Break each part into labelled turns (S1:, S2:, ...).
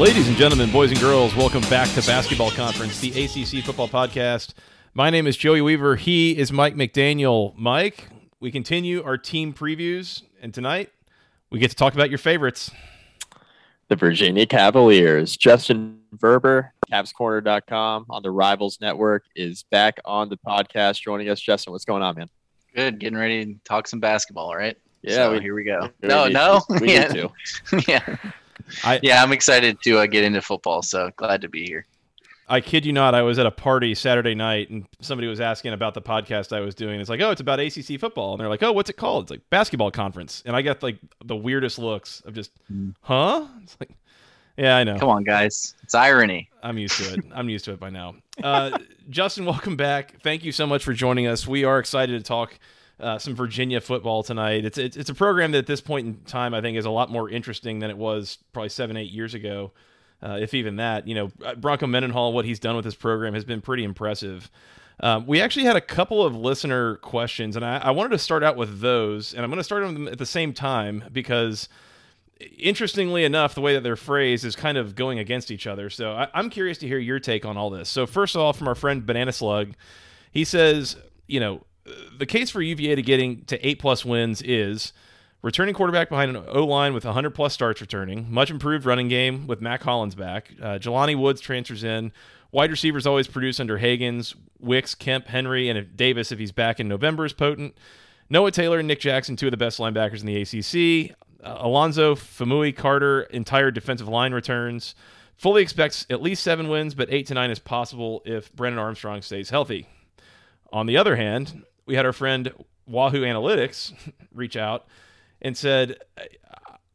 S1: Ladies and gentlemen, boys and girls, welcome back to Basketball Conference, the ACC football podcast. My name is Joey Weaver. He is Mike McDaniel. Mike, we continue our team previews, and tonight we get to talk about your favorites.
S2: the Virginia Cavaliers. Justin Ferber, CavsCorner.com on the Rivals Network is back on the podcast joining us. Justin, what's going on, man?
S3: Good, getting ready to talk some basketball, right?
S2: Yeah,
S3: So
S2: we-
S3: here we go.
S2: We
S3: no,
S2: need-
S3: no,
S2: we
S3: yeah,
S2: need to.
S3: yeah,
S1: I,
S3: yeah. I'm excited to uh, get into football, so glad to be here.
S1: I kid you not, I was at a party Saturday night and somebody was asking about the podcast I was doing. It's like, oh, it's about ACC football. And they're like, oh, what's it called? It's like basketball conference. And I got like the weirdest looks of just, huh? It's like, yeah, I know.
S3: Come on, guys, it's irony.
S1: I'm used to it. I'm used to it by now. Uh, Justin, welcome back. Thank you so much for joining us. We are excited to talk uh, some Virginia football tonight. It's, it's it's a program that at this point in time I think is a lot more interesting than it was probably seven eight years ago, uh, if even that. You know, Bronco Mendenhall, what he's done with this program has been pretty impressive. Um, we actually had a couple of listener questions, and I, I wanted to start out with those, and I'm going to start them at the same time because interestingly enough, the way that they're phrased is kind of going against each other. So I, I'm curious to hear your take on all this. So first of all, from our friend Banana Slug, he says, you know, the case for UVA to getting to eight plus wins is returning quarterback behind an O line with 100 plus starts returning, much improved running game with Mac Hollins back. Uh, Jelani Woods transfers in. Wide receivers always produce under Hagans, Wicks, Kemp, Henry, and Davis, if he's back in November, is potent. Noah Taylor and Nick Jackson, two of the best linebackers in the ACC. Uh, Alonzo, Faumui, Carter, entire defensive line returns. Fully expects at least seven wins, but eight to nine is possible if Brennan Armstrong stays healthy. On the other hand, we had our friend Wahoo Analytics reach out and said,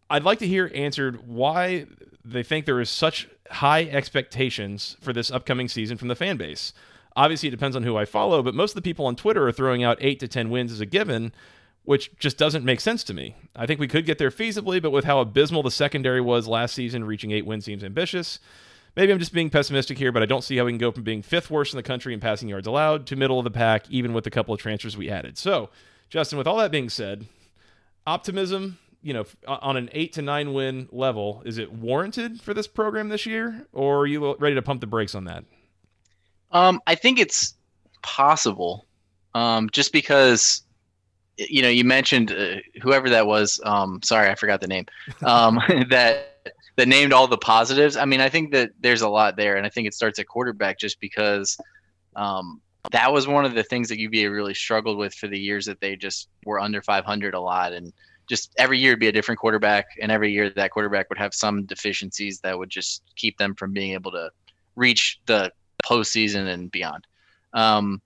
S1: I'd like to hear answered why they think there is such high expectations for this upcoming season from the fan base. Obviously, it depends on who I follow, but most of the people on Twitter are throwing out eight to 10 wins as a given, which just doesn't make sense to me. I think we could get there feasibly, but with how abysmal the secondary was last season, reaching eight wins seems ambitious. Maybe I'm just being pessimistic here, but I don't see how we can go from being fifth worst in the country in passing yards allowed to middle of the pack, even with a couple of transfers we added. So, Justin, with all that being said, optimism, you know, on an eight to nine win level, is it warranted for this program this year, or are you ready to pump the brakes on that?
S3: Um, I think it's possible, um, just because you know you mentioned uh, whoever that was. Um, sorry, I forgot the name. Um, that that named all the positives. I mean, I think that there's a lot there, and I think it starts at quarterback just because um, that was one of the things that UVA really struggled with for the years that they just were under 500 a lot, and just every year be a different quarterback, and every year that quarterback would have some deficiencies that would just keep them from being able to reach the postseason and beyond. Um,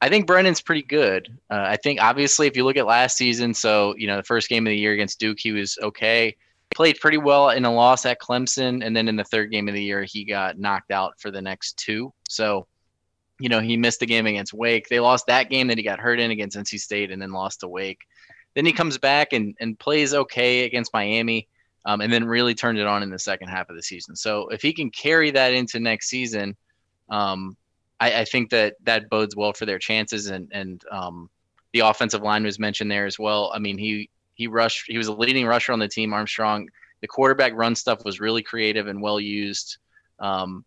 S3: I think Brennan's pretty good. Uh, I think obviously if you look at last season, so you know the first game of the year against Duke, he was okay. Played pretty well in a loss at Clemson, and then in the third game of the year, he got knocked out for the next two. So, you know, he missed the game against Wake. They lost that game that he got hurt in against NC State, and then lost to Wake. Then he comes back and and plays okay against Miami, um, and then really turned it on in the second half of the season. So if he can carry that into next season, um, I, I, think that that bodes well for their chances. And and um, the offensive line was mentioned there as well. I mean, he he rushed. He was a leading rusher on the team. Armstrong. The quarterback run stuff was really creative and well used. Um,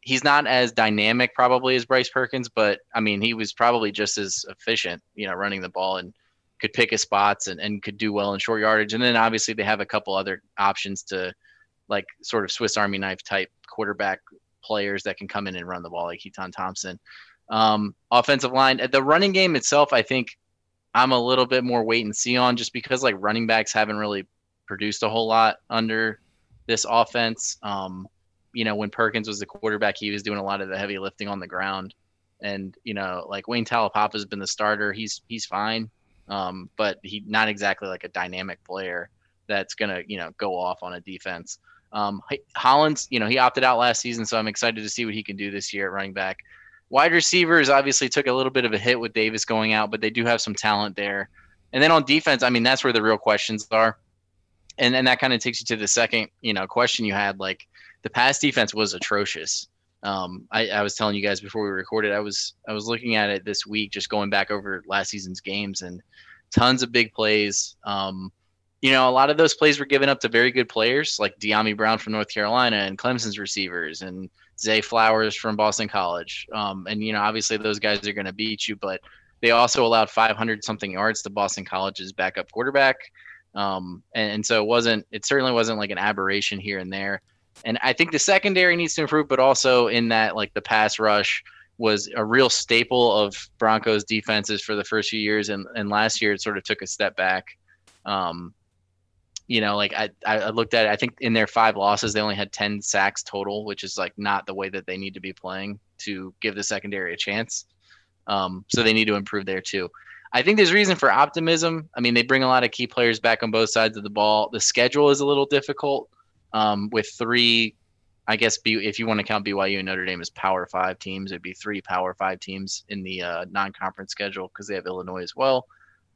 S3: he's not as dynamic probably as Bryce Perkins, but I mean, he was probably just as efficient, you know, running the ball and could pick his spots and, and could do well in short yardage. And then obviously they have a couple other options to like sort of Swiss Army knife type quarterback players that can come in and run the ball like Keytaon Thompson. Um, offensive line, the running game itself, I think I'm a little bit more wait and see on just because like running backs haven't really produced a whole lot under this offense. Um, you know, when Perkins was the quarterback, he was doing a lot of the heavy lifting on the ground. And, you know, like Wayne Taulapapa has been the starter. He's he's fine. Um, but he not exactly like a dynamic player that's gonna, you know, go off on a defense. Um, Hollins, you know, he opted out last season, so I'm excited to see what he can do this year at running back. Wide receivers obviously took a little bit of a hit with Davis going out, but they do have some talent there. And then on defense, I mean, that's where the real questions are. And then that kind of takes you to the second, you know, question you had. Like the pass defense was atrocious. Um, I, I was telling you guys before we recorded, I was I was looking at it this week, just going back over last season's games and tons of big plays. Um, you know, a lot of those plays were given up to very good players like Dyami Brown from North Carolina and Clemson's receivers and Zay Flowers from Boston College. Um, and, you know, obviously those guys are going to beat you, but they also allowed 500 something yards to Boston College's backup quarterback. Um, and, and, so it wasn't, it certainly wasn't like an aberration here and there. And I think the secondary needs to improve, but also in that, like the pass rush was a real staple of Broncos defenses for the first few years. And, and last year it sort of took a step back. Um, you know, like I, I looked at it, I think in their five losses, they only had 10 sacks total, which is like not the way that they need to be playing to give the secondary a chance. Um, so they need to improve there too. I think there's reason for optimism. I mean, they bring a lot of key players back on both sides of the ball. The schedule is a little difficult um, with three, I guess, B, if you want to count BYU and Notre Dame as Power Five teams, it'd be three Power Five teams in the uh, non-conference schedule because they have Illinois as well.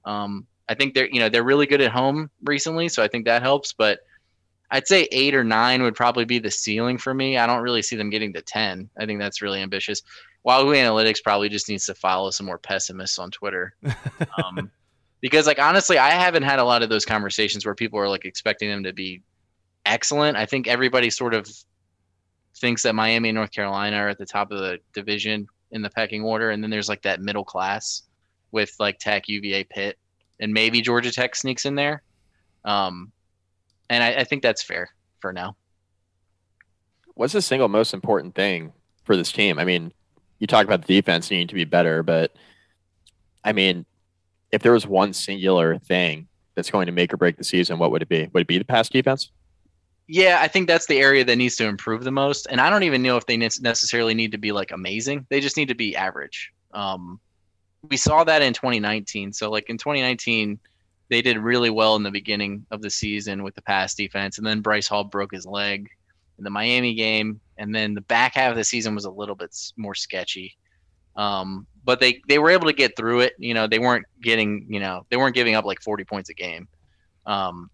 S3: Um, I think they're you know they're really good at home recently, so I think that helps. But I'd say eight or nine would probably be the ceiling for me. I don't really see them getting to ten. I think that's really ambitious. Wahoo Analytics probably just needs to follow some more pessimists on Twitter. Um, because like honestly, I haven't had a lot of those conversations where people are like expecting them to be excellent. I think everybody sort of thinks that Miami and North Carolina are at the top of the division in the pecking order, and then there's like that middle class with like Tech, UVA, Pitt and maybe Georgia Tech sneaks in there. Um, and I, I think that's fair for now.
S2: What's the single most important thing for this team? I mean, you talk about the defense needing to be better, but I mean, if there was one singular thing that's going to make or break the season, what would it be? Would it be the pass defense?
S3: Yeah, I think that's the area that needs to improve the most. And I don't even know if they necessarily need to be like amazing. They just need to be average. Um, we saw that in 2019. So like in 2019, they did really well in the beginning of the season with the pass defense, and then Bryce Hall broke his leg in the Miami game, and then the back half of the season was a little bit more sketchy. Um, but they they were able to get through it. You know, they weren't getting you know they weren't giving up like 40 points a game. Um,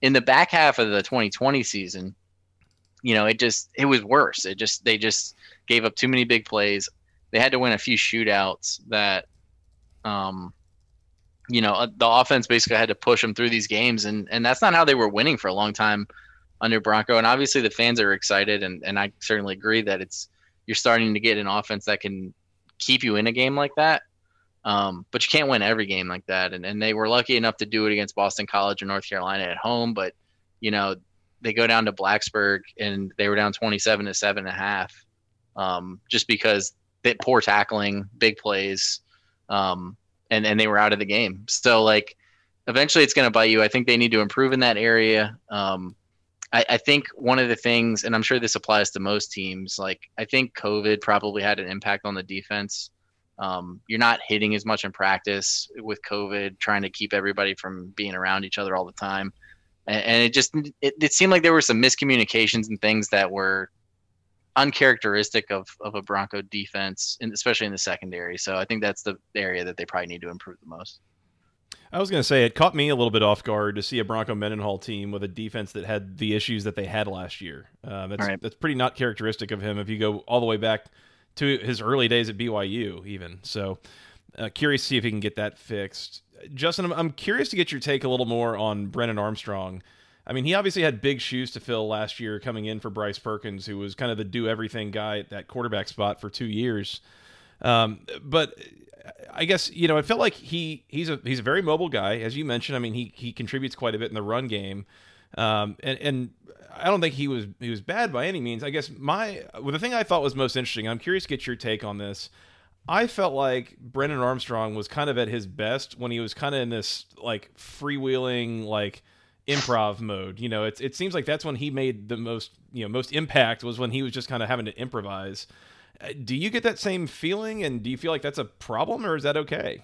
S3: in the back half of the 2020 season, you know, it just it was worse. It just they just gave up too many big plays. They had to win a few shootouts that um, you know, uh, the offense basically had to push them through these games, and and that's not how they were winning for a long time under Bronco. And obviously, the fans are excited, and and I certainly agree that it's you're starting to get an offense that can keep you in a game like that. Um, but you can't win every game like that. And and they were lucky enough to do it against Boston College and North Carolina at home, but you know they go down to Blacksburg and they were down 27 to seven and a half, um, just because that poor tackling, big plays um, and and they were out of the game. So like, eventually it's going to bite you. I think they need to improve in that area. Um, I, I think one of the things, and I'm sure this applies to most teams, like I think COVID probably had an impact on the defense. Um, you're not hitting as much in practice with COVID, trying to keep everybody from being around each other all the time. And, and it just it, it seemed like there were some miscommunications and things that were uncharacteristic of, of a Bronco defense, and especially in the secondary. So I think that's the area that they probably need to improve the most.
S1: I was going to say it caught me a little bit off guard to see a Bronco Mendenhall team with a defense that had the issues that they had last year. Uh, that's right. that's pretty not characteristic of him if you go all the way back to his early days at BYU, even. So, uh, curious to see if he can get that fixed. Justin, I'm, I'm curious to get your take a little more on Brennan Armstrong. I mean, he obviously had big shoes to fill last year coming in for Bryce Perkins, who was kind of the do everything guy at that quarterback spot for two years. Um, but I guess you know it felt like he he's a he's a very mobile guy, as you mentioned. I mean, he he contributes quite a bit in the run game, um, and and I don't think he was he was bad by any means. I guess my well, the thing I thought was most interesting. I'm curious to get your take on this. I felt like Brennan Armstrong was kind of at his best when he was kind of in this like freewheeling like improv mode. You know, it it seems like that's when he made the most you know most impact was when he was just kind of having to improvise. Uh, do you get that same feeling, and do you feel like that's a problem, or is that okay?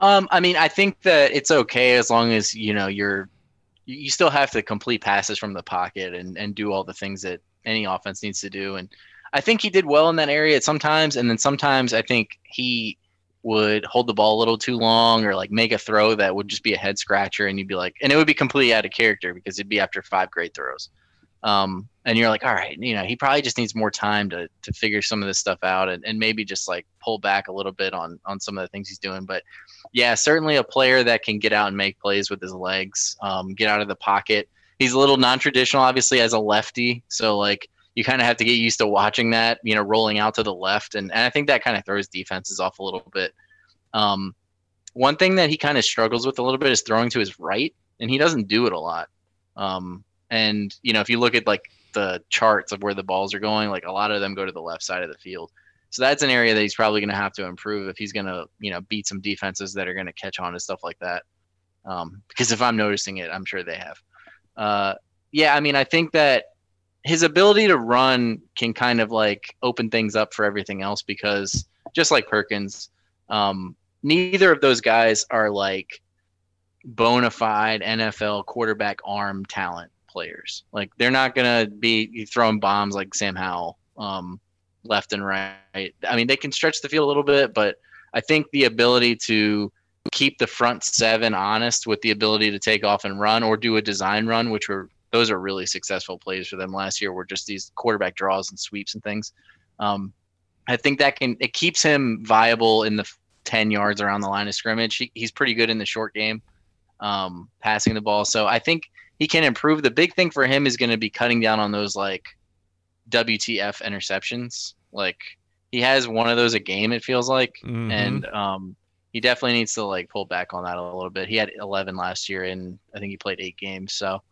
S3: Um, I mean, I think that it's okay as long as you know you're you still have to complete passes from the pocket and and do all the things that any offense needs to do and I think he did well in that area at sometimes, and then sometimes I think he would hold the ball a little too long or like make a throw that would just be a head scratcher, and you'd be like, and it would be completely out of character because it'd be after five great throws. Um, and you're like, all right, you know, he probably just needs more time to to figure some of this stuff out and, and maybe just like pull back a little bit on on some of the things he's doing. But yeah, certainly a player that can get out and make plays with his legs, um, get out of the pocket. He's a little non-traditional, obviously, as a lefty. So like you kind of have to get used to watching that, you know, rolling out to the left. And, and I think that kind of throws defenses off a little bit. Um, one thing that he kind of struggles with a little bit is throwing to his right, and he doesn't do it a lot. Um, and, you know, if you look at like the charts of where the balls are going, like a lot of them go to the left side of the field. So that's an area that he's probably going to have to improve if he's going to, you know, beat some defenses that are going to catch on to stuff like that. Um, because if I'm noticing it, I'm sure they have. Uh, yeah, I mean, I think that his ability to run can kind of like open things up for everything else because just like Perkins, um, neither of those guys are like bona fide NFL quarterback arm talent players. Like they're not gonna be throwing bombs like Sam Howell um, left and right. I mean, they can stretch the field a little bit, but I think the ability to keep the front seven honest with the ability to take off and run or do a design run, which were those are really successful plays for them last year. Were just these quarterback draws and sweeps and things. Um, I think that can it keeps him viable in the ten yards around the line of scrimmage. He, he's pretty good in the short game, um, passing the ball. So I think he can improve. The big thing for him is going to be cutting down on those like WTF interceptions. Like he has one of those a game. It feels like, mm-hmm. and um, he definitely needs to like pull back on that a little bit. He had 11 last year, and I think he played eight games. So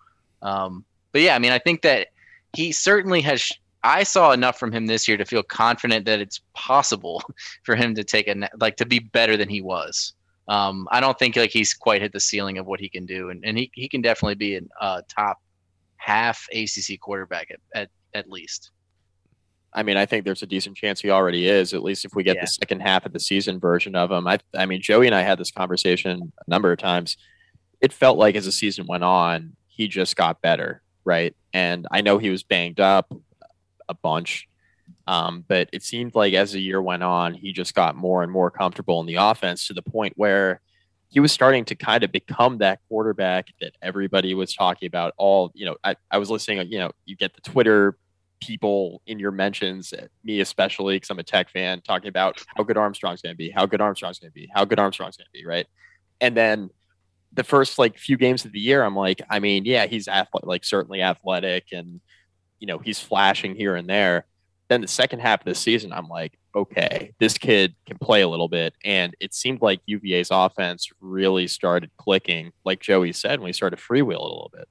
S3: um, but yeah, I mean, I think that he certainly has. I saw enough from him this year to feel confident that it's possible for him to take a like to be better than he was. Um, I don't think like he's quite hit the ceiling of what he can do, and, and he, he can definitely be a uh, top half ACC quarterback at, at, at least.
S2: I mean, I think there's a decent chance he already is. At least if we get yeah. the second half of the season version of him. I, I mean, Joey and I had this conversation a number of times. It felt like as the season went on, he just got better, right? And I know he was banged up a bunch, um, but it seemed like as the year went on, he just got more and more comfortable in the offense to the point where he was starting to kind of become that quarterback that everybody was talking about. All you know, I, I was listening. You know, you get the Twitter people in your mentions, me especially, because I'm a tech fan, talking about how good Armstrong's going to be, how good Armstrong's going to be, how good Armstrong's going to be, right? And then the first like few games of the year, I'm like, I mean, yeah, he's athletic, like certainly athletic, and you know he's flashing here and there. Then the second half of the season, I'm like, okay, this kid can play a little bit, and it seemed like UVA's offense really started clicking, like Joey said, when we started freewheel a little bit.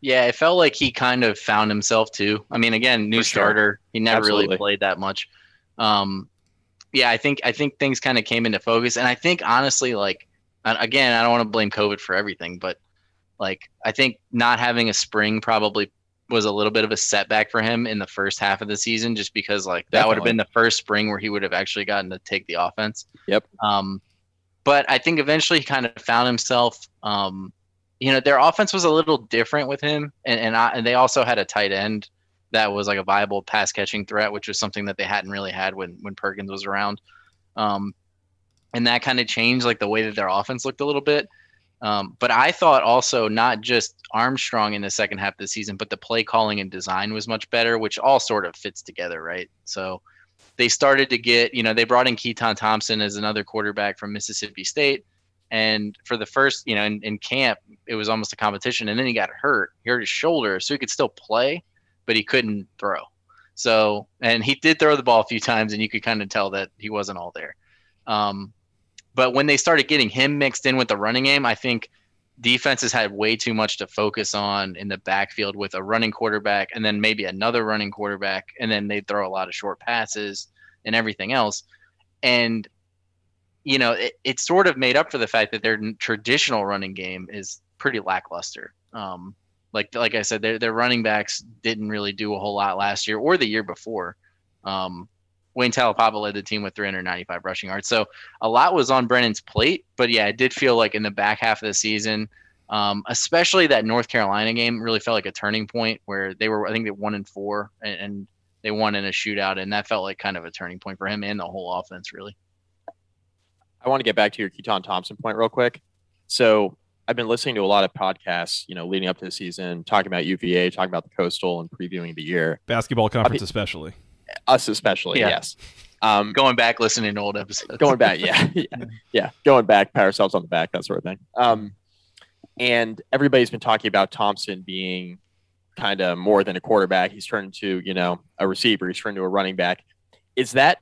S3: Yeah, it felt like he kind of found himself too. I mean, again, new For starter, he never Absolutely. really played that much. Um, yeah, I think I think things kind of came into focus, and I think honestly, like and again, I don't want to blame COVID for everything, but like I think not having a spring probably was a little bit of a setback for him in the first half of the season, just because like that would have been the first spring where he would have actually gotten to take the offense.
S2: Yep.
S3: Um, but I think eventually he kind of found himself. Um, you know, their offense was a little different with him, and and, I, and they also had a tight end that was like a viable pass catching threat, which was something that they hadn't really had when when Perkins was around. Um, and that kind of changed like the way that their offense looked a little bit. Um, but I thought also not just Armstrong in the second half of the season, but the play calling and design was much better, which all sort of fits together, right? So they started to get, you know, they brought in Keytaon Thompson as another quarterback from Mississippi State. And for the first, you know, in, in camp, it was almost a competition. And then he got hurt. He hurt his shoulder, so he could still play, but he couldn't throw. So, and he did throw the ball a few times, and you could kind of tell that he wasn't all there. Um, but when they started getting him mixed in with the running game, I think defenses had way too much to focus on in the backfield with a running quarterback and then maybe another running quarterback, and then they throw a lot of short passes and everything else. and you know, it, it sort of made up for the fact that their traditional running game is pretty lackluster. Um, like like I said, their their running backs didn't really do a whole lot last year or the year before. Um, Wayne Taulapapa led the team with 395 rushing yards, so a lot was on Brennan's plate. But yeah, it did feel like in the back half of the season, um, especially that North Carolina game, really felt like a turning point where they were I think they one and four and, and they won in a shootout, and that felt like kind of a turning point for him and the whole offense, really.
S2: I want to get back to your Keytaon Thompson point real quick. So I've been listening to a lot of podcasts, you know, leading up to the season, talking about UVA, talking about the Coastal, and previewing the year.
S1: Basketball conference, especially.
S2: Us, especially, yeah. yes.
S3: Um, going back, listening to old episodes.
S2: Going back, yeah, yeah, yeah. Going back, pat ourselves on the back, that sort of thing. Um, and everybody's been talking about Thompson being kind of more than a quarterback. He's turned into, you know, a receiver. He's turned into a running back. Is that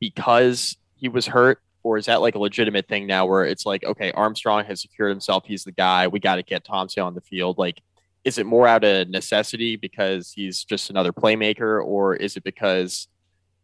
S2: because he was hurt or is that like a legitimate thing now where it's like, okay, Armstrong has secured himself, he's the guy, we got to get Thompson on the field? Like, is it more out of necessity because he's just another playmaker, or is it because,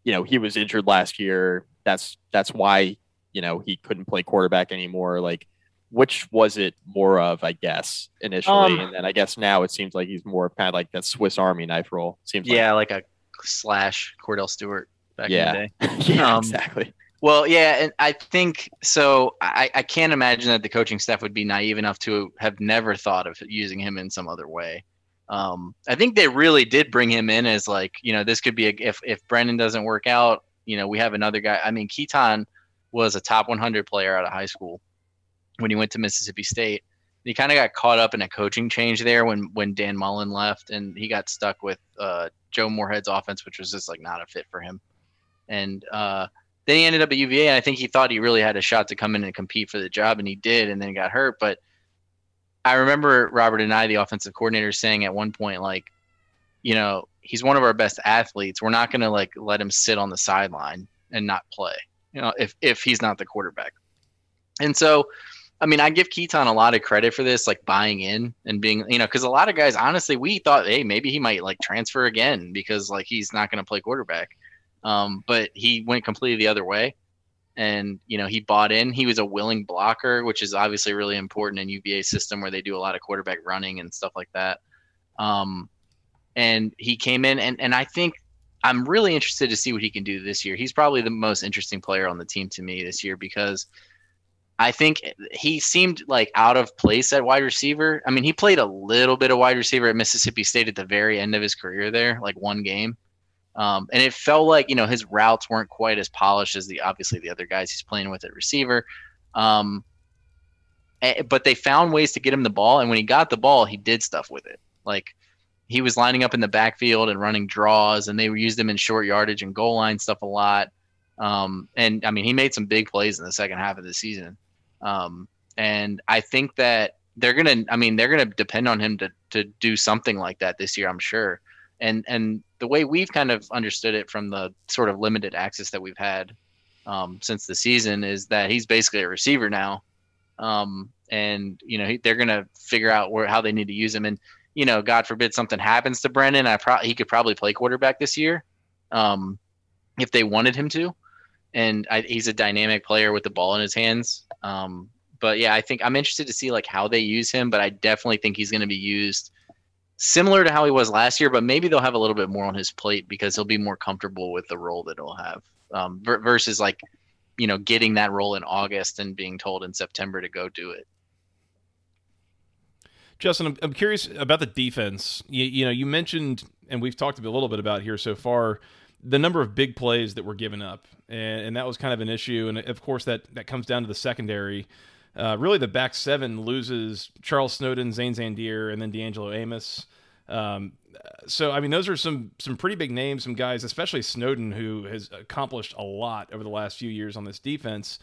S2: you know, he was injured last year? That's that's why you know he couldn't play quarterback anymore. Like, which was it more of? I guess initially, um, and then I guess now it seems like he's more kind of like that Swiss Army knife role. Seems
S3: yeah,
S2: like,
S3: like a slash Kordell Stewart back
S2: yeah.
S3: in
S2: the day. yeah, um, exactly.
S3: Well, yeah, and I think so. I, I can't imagine that the coaching staff would be naive enough to have never thought of using him in some other way. Um, I think they really did bring him in as like, you know, this could be a, if if Brennan doesn't work out, you know, we have another guy. I mean, Keytaon was a top 100 player out of high school when he went to Mississippi State. He kind of got caught up in a coaching change there when when Dan Mullen left, and he got stuck with uh, Joe Moorhead's offense, which was just like not a fit for him. And uh, then he ended up at UVA, and I think he thought he really had a shot to come in and compete for the job, and he did, and then got hurt. But I remember Robert Anae, the offensive coordinator, saying at one point, like, you know, he's one of our best athletes. We're not going to like let him sit on the sideline and not play. You know, if if he's not the quarterback. And so, I mean, I give Keytaon a lot of credit for this, like buying in and being, you know, because a lot of guys, honestly, we thought, hey, maybe he might like transfer again because like he's not going to play quarterback. Um, but he went completely the other way. And, you know, he bought in. He was a willing blocker, which is obviously really important in UVA system where they do a lot of quarterback running and stuff like that. Um, and he came in and, and I think I'm really interested to see what he can do this year. He's probably the most interesting player on the team to me this year because I think he seemed like out of place at wide receiver. I mean, he played a little bit of wide receiver at Mississippi State at the very end of his career there, like one game. Um, and it felt like you know his routes weren't quite as polished as the obviously the other guys he's playing with at receiver. Um, but they found ways to get him the ball, and when he got the ball, he did stuff with it. Like he was lining up in the backfield and running draws, and they used him in short yardage and goal line stuff a lot. Um, and I mean, he made some big plays in the second half of the season. Um, and I think that they're gonna, I mean, they're gonna depend on him to to do something like that this year. I'm sure and and the way we've kind of understood it from the sort of limited access that we've had um, since the season is that he's basically a receiver now, um, and you know he, they're gonna figure out where how they need to use him. And you know, God forbid something happens to Brennan, I pro- he could probably play quarterback this year, um, if they wanted him to. And I, he's a dynamic player with the ball in his hands. Um, but yeah, I think I'm interested to see like how they use him. But I definitely think he's going to be used similar to how he was last year, but maybe they'll have a little bit more on his plate because he'll be more comfortable with the role that he'll have um, versus like, you know, getting that role in August and being told in September to go do it.
S1: Justin, I'm, I'm curious about the defense. You, you know, you mentioned, and we've talked a little bit about here so far, the number of big plays that were given up, and, and that was kind of an issue. And of course, that that comes down to the secondary. Uh, really, the back seven loses Charles Snowden, Zane Zandier, and then D'Angelo Amos. Um, so I mean, those are some some pretty big names, some guys, especially Snowden, who has accomplished a lot over the last few years on this defense.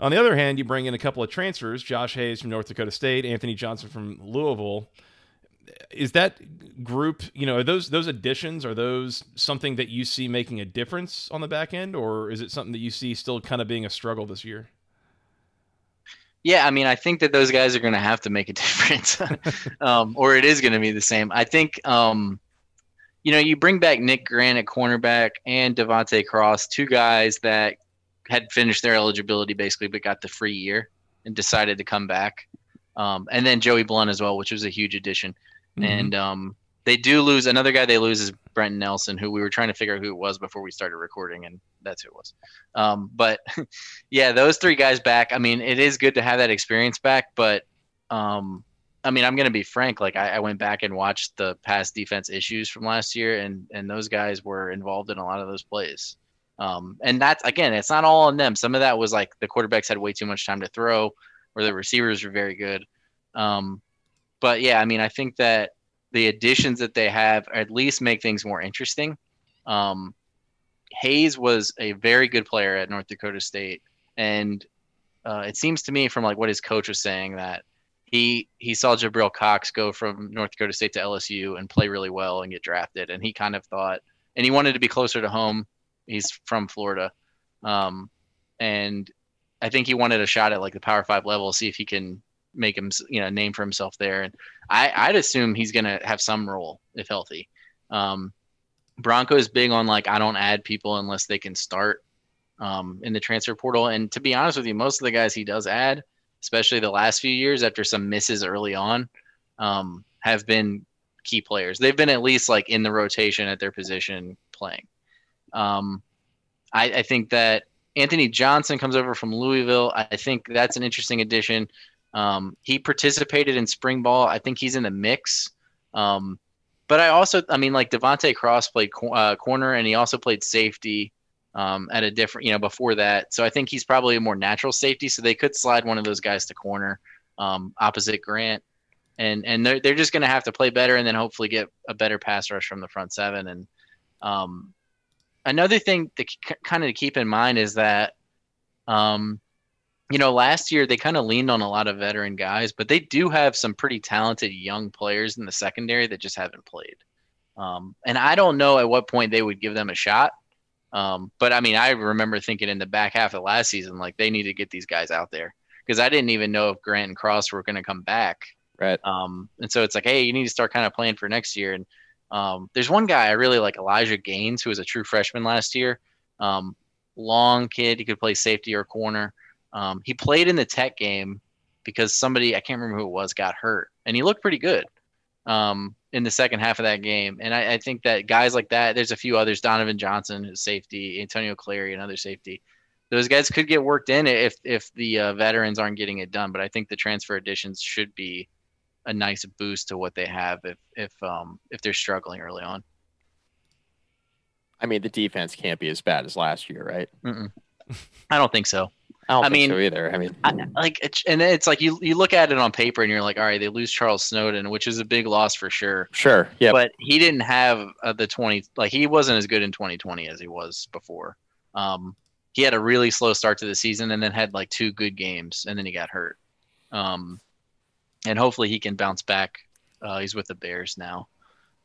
S1: On the other hand, you bring in a couple of transfers: Josh Hayes from North Dakota State, Anthony Johnson from Louisville. Is that group, you know, are those those additions are those something that you see making a difference on the back end, or is it something that you see still kind of being a struggle this year?
S3: Yeah, I mean, I think that those guys are going to have to make a difference, um, or it is going to be the same. I think, um, you know, you bring back Nick Grant at cornerback and Devontae Cross, two guys that had finished their eligibility basically, but got the free year and decided to come back. Um, and then Joey Blount as well, which was a huge addition.
S1: Mhm.
S3: And um, they do lose another guy. They lose is Brenton Nelson, who we were trying to figure out who it was before we started recording, and that's who it was. Um, but yeah, those three guys back. I mean, it is good to have that experience back, but um, I mean, I'm gonna be frank. Like, I, I went back and watched the past defense issues from last year, and and those guys were involved in a lot of those plays. Um, and that's again, it's not all on them. Some of that was like the quarterbacks had way too much time to throw, or the receivers were very good. Um, but yeah, I mean, I think that the additions that they have at least make things more interesting. Um, Hayes was a very good player at North Dakota State, and uh, it seems to me from like what his coach was saying that he he saw Jabril Cox go from North Dakota State to LSU and play really well and get drafted, and he kind of thought, and he wanted to be closer to home. He's from Florida, um, and I think he wanted a shot at like the Power Five level, see if he can make him you know name for himself there. And I, I'd assume he's gonna have some role if healthy. Um, Bronco is big on like I don't add people unless they can start um, in the transfer portal. And to be honest with you, most of the guys he does add, especially the last few years after some misses early on, um, have been key players. They've been at least like in the rotation at their position playing. Um, I, I think that Anthony Johnson comes over from Louisville. I think that's an interesting addition. Um, he participated in spring ball. I think he's in the mix. Um, but I also, I mean, like Devonte Cross played co- uh, corner and he also played safety um, at a different, you know, before that. So I think he's probably a more natural safety. So they could slide one of those guys to corner um, opposite Grant. And, and they're, they're just going to have to play better and then hopefully get a better pass rush from the front seven. And um, another thing to k- kind of to keep in mind is that, um, you know, last year they kind of leaned on a lot of veteran guys, but they do have some pretty talented young players in the secondary that just haven't played. Um, and I don't know at what point they would give them a shot. Um, but I mean, I remember thinking in the back half of last season, like they need to get these guys out there because I didn't even know if Grant and Cross were going to come back.
S2: Right.
S3: Um, and so it's like, hey, you need to start kind of playing for next year. And um, there's one guy I really like, Elijah Gaines, who was a true freshman last year. Um, long kid, he could play safety or corner. Um, he played in the tech game because somebody I can't remember who it was got hurt, and he looked pretty good um, in the second half of that game. And I, I, think that guys like that, there's a few others, Donovan Johnson, who's safety, Antonio Clary, another safety. Those guys could get worked in if if the uh, veterans aren't getting it done. But I think the transfer additions should be a nice boost to what they have if if um, if they're struggling early on.
S2: I mean, the defense can't be as bad as last year, right?
S3: Mm-mm. I don't think so.
S2: I don't
S3: I
S2: think
S3: mean,
S2: so either. I mean,
S3: I, like, it's, and it's like you you look at it on paper and you're like, all right, they lose Charles Snowden, which is a big loss for sure.
S2: sure, yeah,
S3: But he didn't have uh, the 20 like he wasn't as good in 2020 as he was before. Um, he had a really slow start to the season and then had like two good games and then he got hurt. Um, and hopefully he can bounce back. Uh, he's with the Bears now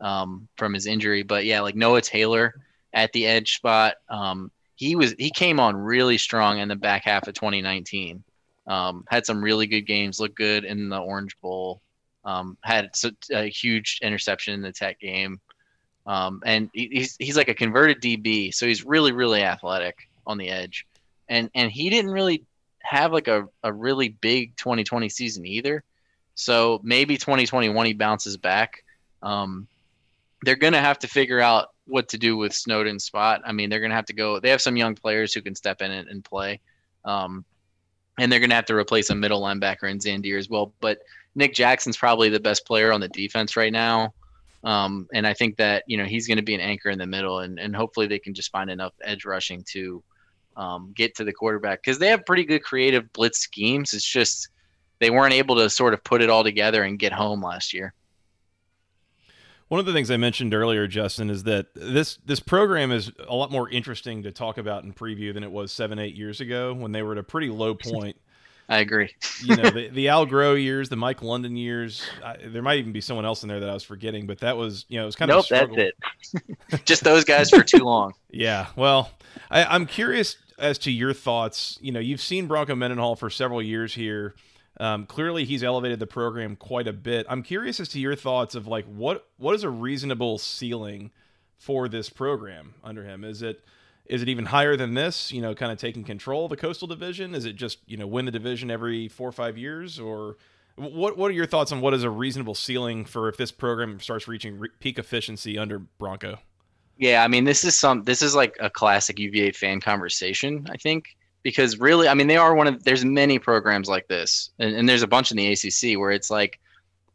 S3: um, from his injury, but yeah, like Noah Taylor at the edge spot. Um, he was he came on really strong in the back half of 2019. Um, had some really good games, looked good in the Orange Bowl. Um, had a huge interception in the Tech game, um, and he's he's like a converted DB, so he's really really athletic on the edge, and and he didn't really have like a, a really big 2020 season either. So maybe 2021 he bounces back. Um, they're gonna have to figure out what to do with Snowden's spot. I mean, they're gonna have to go. They have some young players who can step in and, and play, um, and they're gonna have to replace a middle linebacker in Zandier as well. But Nick Jackson's probably the best player on the defense right now, um, and I think that you know he's gonna be an anchor in the middle, and and hopefully they can just find enough edge rushing to um, get to the quarterback because they have pretty good creative blitz schemes. It's just they weren't able to sort of put it all together and get home last year.
S1: One of the things I mentioned earlier, Justin, is that this this program is a lot more interesting to talk about in preview than it was seven, eight years ago when they were at a pretty low point.
S3: I agree.
S1: you know, the, the Al Groh years, the Mike London years. I, there might even be someone else in there that I was forgetting, but that was, you know, it was kind
S3: nope,
S1: of struggle.
S3: that's it. Just those guys for too long.
S1: Yeah. Well, I, I'm curious as to your thoughts. You know, you've seen Bronco Mendenhall for several years here. Um, clearly, he's elevated the program quite a bit. I'm curious as to your thoughts of like what what is a reasonable ceiling for this program under him? Is it is it even higher than this? You know, kind of taking control of the Coastal Division? Is it just you know win the division every four or five years, or what? What are your thoughts on what is a reasonable ceiling for if this program starts reaching re- peak efficiency under Bronco?
S3: Yeah, I mean, this is some. This is like a classic UVA fan conversation. I think because really, I mean, they are one of. There's many programs like this, and, and there's a bunch in the ACC where it's like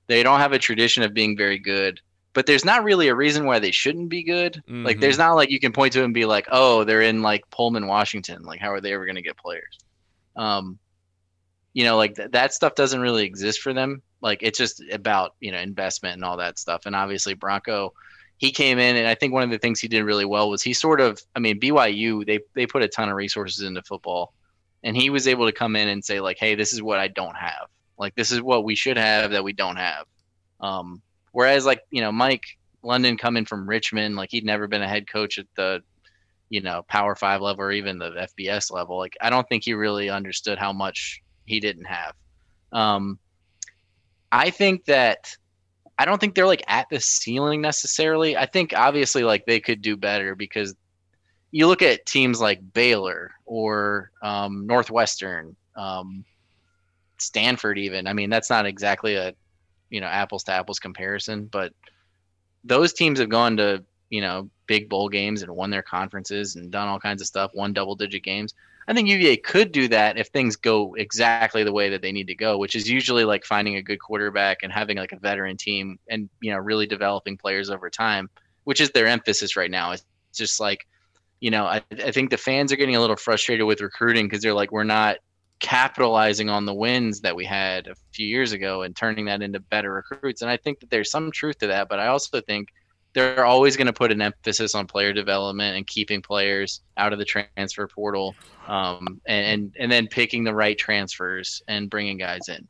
S3: they don't have a tradition of being very good but there's not really a reason why they shouldn't be good. Mm-hmm. Like there's not like you can point to and be like, oh, they're in like Pullman, Washington. Like how are they ever going to get players? Um, you know, like th- that stuff doesn't really exist for them. Like it's just about you know investment and all that stuff. And obviously Bronco, he came in and I think one of the things he did really well was he sort of, I mean, BYU they they put a ton of resources into football, and he was able to come in and say like, hey, this is what I don't have. Like this is what we should have that we don't have. Um, Whereas like you know Mike London coming from Richmond, like he'd never been a head coach at the you know Power Five level or even the FBS level. Like I don't think he really understood how much he didn't have. Um, I think that I don't think they're like at the ceiling necessarily. I think obviously like they could do better because you look at teams like Baylor or um, Northwestern, um, Stanford, even. I mean, that's not exactly a you know apples to apples comparison, but those teams have gone to you know big bowl games and won their conferences and done all kinds of stuff, won double digit games. I think UVA could do that if things go exactly the way that they need to go, which is usually like finding a good quarterback and having like a veteran team and you know really developing players over time, which is their emphasis right now. It's just like, you know, I, I think the fans are getting a little frustrated with recruiting because they're like, we're not capitalizing on the wins that we had a few years ago and turning that into better recruits. And I think that there's some truth to that, but I also think they're always going to put an emphasis on player development and keeping players out of the transfer portal, um, and, and and then picking the right transfers and bringing guys in.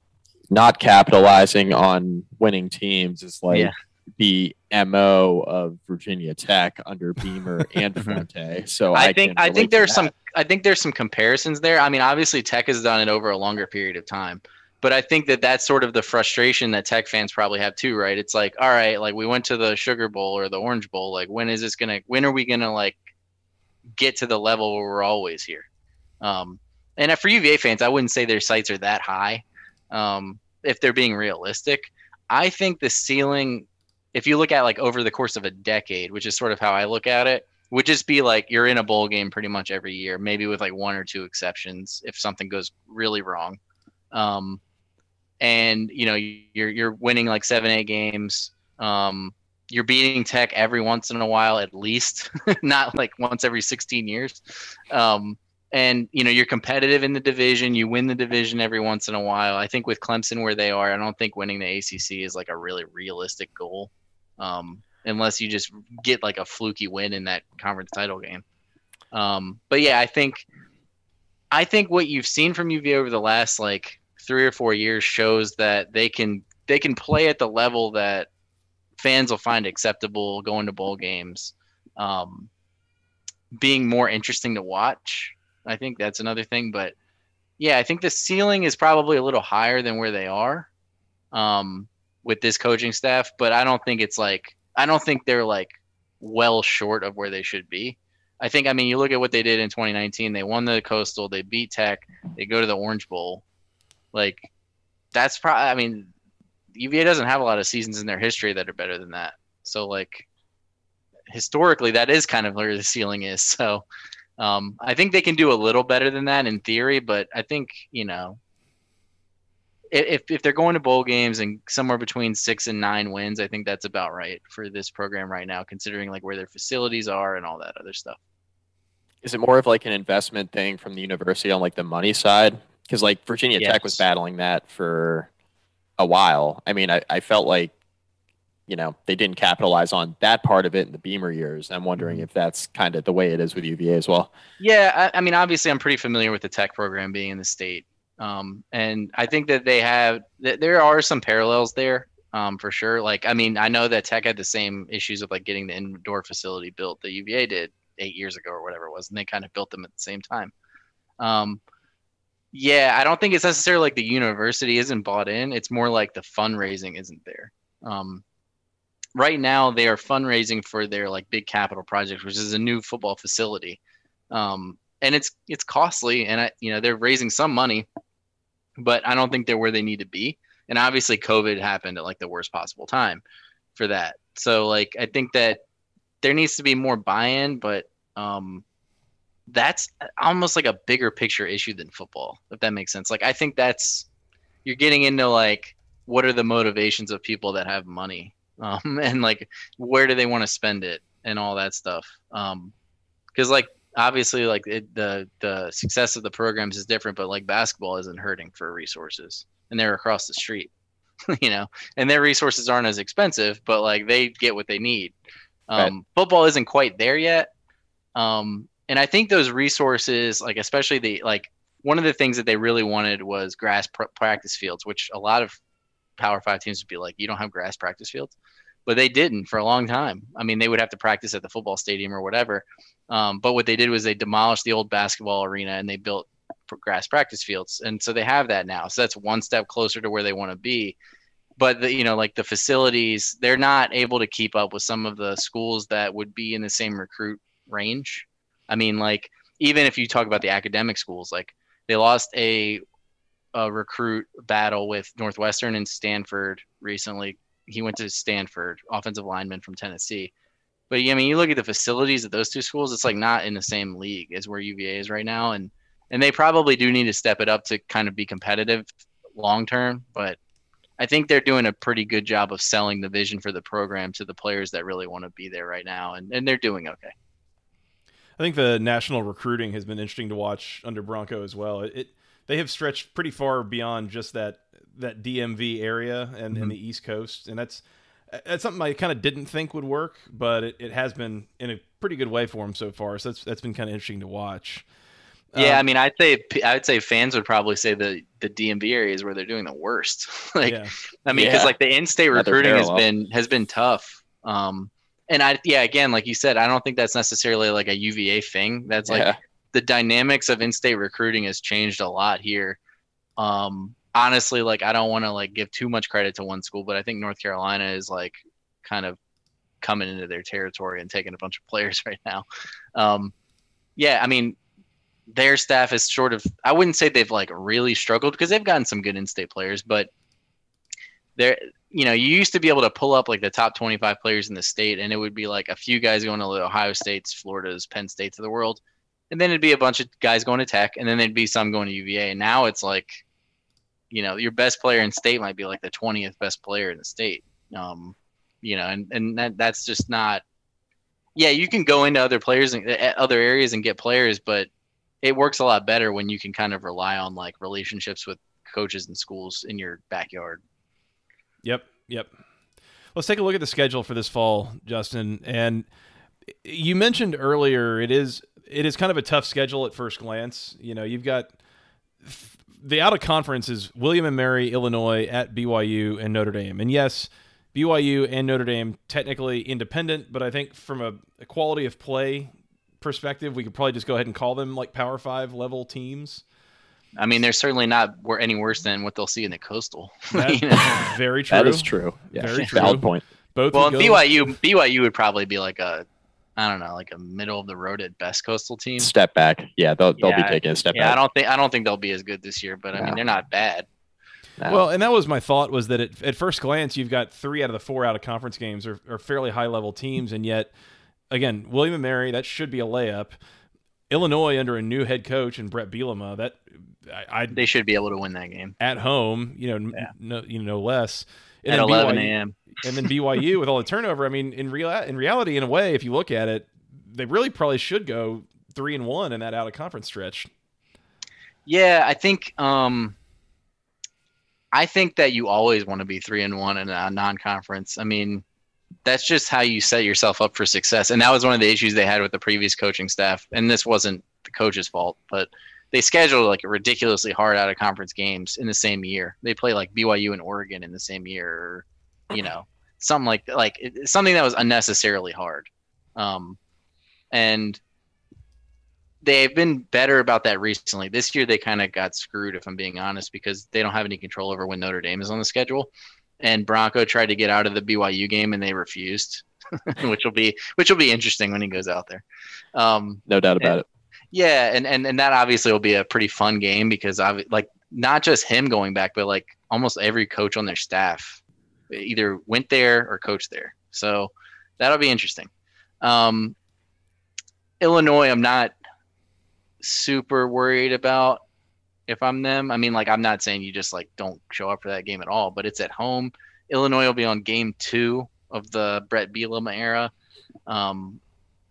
S2: Not capitalizing on winning teams is like yeah the mo of Virginia Tech under Beamer and Fuente. So
S3: I, I think I think there's some I think there's some comparisons there. I mean, obviously Tech has done it over a longer period of time, but I think that that's sort of the frustration that Tech fans probably have too, right? It's like, all right, like we went to the Sugar Bowl or the Orange Bowl, like when is this gonna? When are we gonna like get to the level where we're always here? Um, and for UVA fans, I wouldn't say their sights are that high. Um, if they're being realistic, I think the ceiling if you look at like over the course of a decade, which is sort of how I look at it, would just be like you're in a bowl game pretty much every year, maybe with like one or two exceptions if something goes really wrong. Um, and you know you're you're winning like seven eight games. Um, you're beating Tech every once in a while at least, not like once every 16 years. Um, and you know you're competitive in the division. You win the division every once in a while. I think with Clemson where they are, I don't think winning the ACC is like a really realistic goal um, unless you just get like a fluky win in that conference title game. Um, but yeah, I think I think what you've seen from UV over the last like three or four years shows that they can they can play at the level that fans will find acceptable going to bowl games, um, being more interesting to watch. I think that's another thing, but yeah, I think the ceiling is probably a little higher than where they are. Um, with this coaching staff, but I don't think it's like I don't think they're like well short of where they should be. I think I mean you look at what they did in 2019. They won the Coastal. They beat Tech. They go to the Orange Bowl. Like that's probably. I mean, UVA doesn't have a lot of seasons in their history that are better than that. So like historically, that is kind of where the ceiling is. So um, I think they can do a little better than that in theory, but I think you know if if they're going to bowl games and somewhere between six and nine wins, I think that's about right for this program right now, considering like where their facilities are and all that other stuff.
S2: Is it more of like an investment thing from the university on like the money side? Because like Virginia yes. Tech was battling that for a while. I mean, I, I felt like you know they didn't capitalize on that part of it in the Beamer years. I'm wondering mm-hmm. if that's kind of the way it is with UVA as well.
S3: Yeah, I, I mean, obviously, I'm pretty familiar with the Tech program being in the state. Um, and I think that they have that there are some parallels there um, for sure. Like, I mean, I know that Tech had the same issues of like getting the indoor facility built that UVA did eight years ago or whatever it was, and they kind of built them at the same time. Um, yeah, I don't think it's necessarily like the university isn't bought in. It's more like the fundraising isn't there. Um, right now, they are fundraising for their like big capital project, which is a new football facility. Um, and it's it's costly, and I, you know they're raising some money, but I don't think they're where they need to be. And obviously, COVID happened at like the worst possible time for that. So like I think that there needs to be more buy-in, but um, that's almost like a bigger picture issue than football, if that makes sense. Like I think that's you're getting into like what are the motivations of people that have money, um, and like where do they want to spend it and all that stuff. Um, because like obviously like it, the the success of the programs is different, but like basketball isn't hurting for resources, and they're across the street, you know, and their resources aren't as expensive, but like they get what they need. Um, right. Football isn't quite there yet, um, and I think those resources, like especially the like one of the things that they really wanted was grass pr- practice fields, which a lot of Power Five teams would be like, you don't have grass practice fields, but they didn't for a long time. I mean, they would have to practice at the football stadium or whatever. Um, but what they did was they demolished the old basketball arena and they built grass practice fields, and so they have that now. So that's one step closer to where they want to be. But the, you know, like the facilities, they're not able to keep up with some of the schools that would be in the same recruit range. I mean, like even if you talk about the academic schools, like they lost a, a recruit battle with Northwestern and Stanford recently. He went to Stanford, offensive lineman from Tennessee. But I mean, you look at the facilities at those two schools; it's like not in the same league as where UVA is right now, and and they probably do need to step it up to kind of be competitive long term. But I think they're doing a pretty good job of selling the vision for the program to the players that really want to be there right now, and and they're doing okay.
S1: I think the national recruiting has been interesting to watch under Bronco as well. It, it they have stretched pretty far beyond just that that DMV area and, mm-hmm. and the East Coast, and that's that's something I kind of didn't think would work, but it, it has been in a pretty good way for him so far. So that's that's been kind of interesting to watch.
S3: Yeah, um, I mean, I'd say I would say fans would probably say the the DMV areas where they're doing the worst. like, yeah. I mean, because yeah. like the in-state recruiting has been has been tough. Um, and I yeah, again, like you said, I don't think that's necessarily like a UVA thing. That's like yeah. the dynamics of in-state recruiting has changed a lot here. Um, honestly, like I don't want to like give too much credit to one school, but I think North Carolina is like kind of coming into their territory and taking a bunch of players right now. Um, yeah, I mean, their staff is sort of I wouldn't say they've like really struggled because they've gotten some good in-state players, but they're you know, you used to be able to pull up like the top 25 players in the state, and it would be like a few guys going to the Ohio States, Florida's, Penn States of the world, and then it'd be a bunch of guys going to Tech, and then there'd be some going to UVA. And now it's like you know, your best player in state might be like the 20th best player in the state. Um, you know, and, and that, that's just not, yeah, you can go into other players and uh, other areas and get players, but it works a lot better when you can kind of rely on like relationships with coaches and schools in your backyard.
S1: Yep. Yep. Let's take a look at the schedule for this fall, Justin. And you mentioned earlier it is it is kind of a tough schedule at first glance. You know, you've got the out of conference is William and Mary, Illinois, at BYU and Notre Dame. And yes, BYU and Notre Dame technically independent, but I think from a, a quality of play perspective, we could probably just go ahead and call them like Power Five level teams.
S3: I mean, they're certainly not any worse than what they'll see in the coastal.
S1: That, very true.
S2: That is true. Yeah.
S1: Very true.
S2: Valid point.
S3: Both well, BYU BYU would probably be like a I don't know, like a middle of the road at best coastal team.
S2: Step back. Yeah, they'll, they'll yeah, be taking a step
S3: yeah,
S2: back.
S3: I don't think I don't think they'll be as good this year, but I no. mean they're not bad.
S1: No. Well, and that was my thought was that at, at first glance you've got three out of the four out of conference games are, are fairly high level teams, and yet again William and Mary that should be a layup. Illinois under a new head coach and Bret Bielema that I, I
S3: they should be able to win that game
S1: at home. You know, yeah. no, you know, no less.
S3: And at 11 a.m.
S1: and then BYU with all the turnover. I mean, in real in reality, in a way, if you look at it, they really probably should go three and one in that out of conference stretch.
S3: Yeah, I think um, I think that you always want to be three and one in a non-conference. I mean, that's just how you set yourself up for success. And that was one of the issues they had with the previous coaching staff. And this wasn't the coach's fault, but they scheduled like ridiculously hard out of conference games in the same year. They play like BYU and Oregon in the same year, or you know, something like like something that was unnecessarily hard. Um, and they've been better about that recently. This year they kind of got screwed, if I'm being honest, because they don't have any control over when Notre Dame is on the schedule. And Bronco tried to get out of the BYU game and they refused, which will be which will be interesting when he goes out there. Um,
S2: no doubt about
S3: and,
S2: it.
S3: Yeah, and, and and that obviously will be a pretty fun game because I like not just him going back, but like almost every coach on their staff either went there or coached there. So that'll be interesting. Um, Illinois, I'm not super worried about if I'm them. I mean, like I'm not saying you just like don't show up for that game at all, but it's at home. Illinois will be on game two of the Bret Bielema era. Um,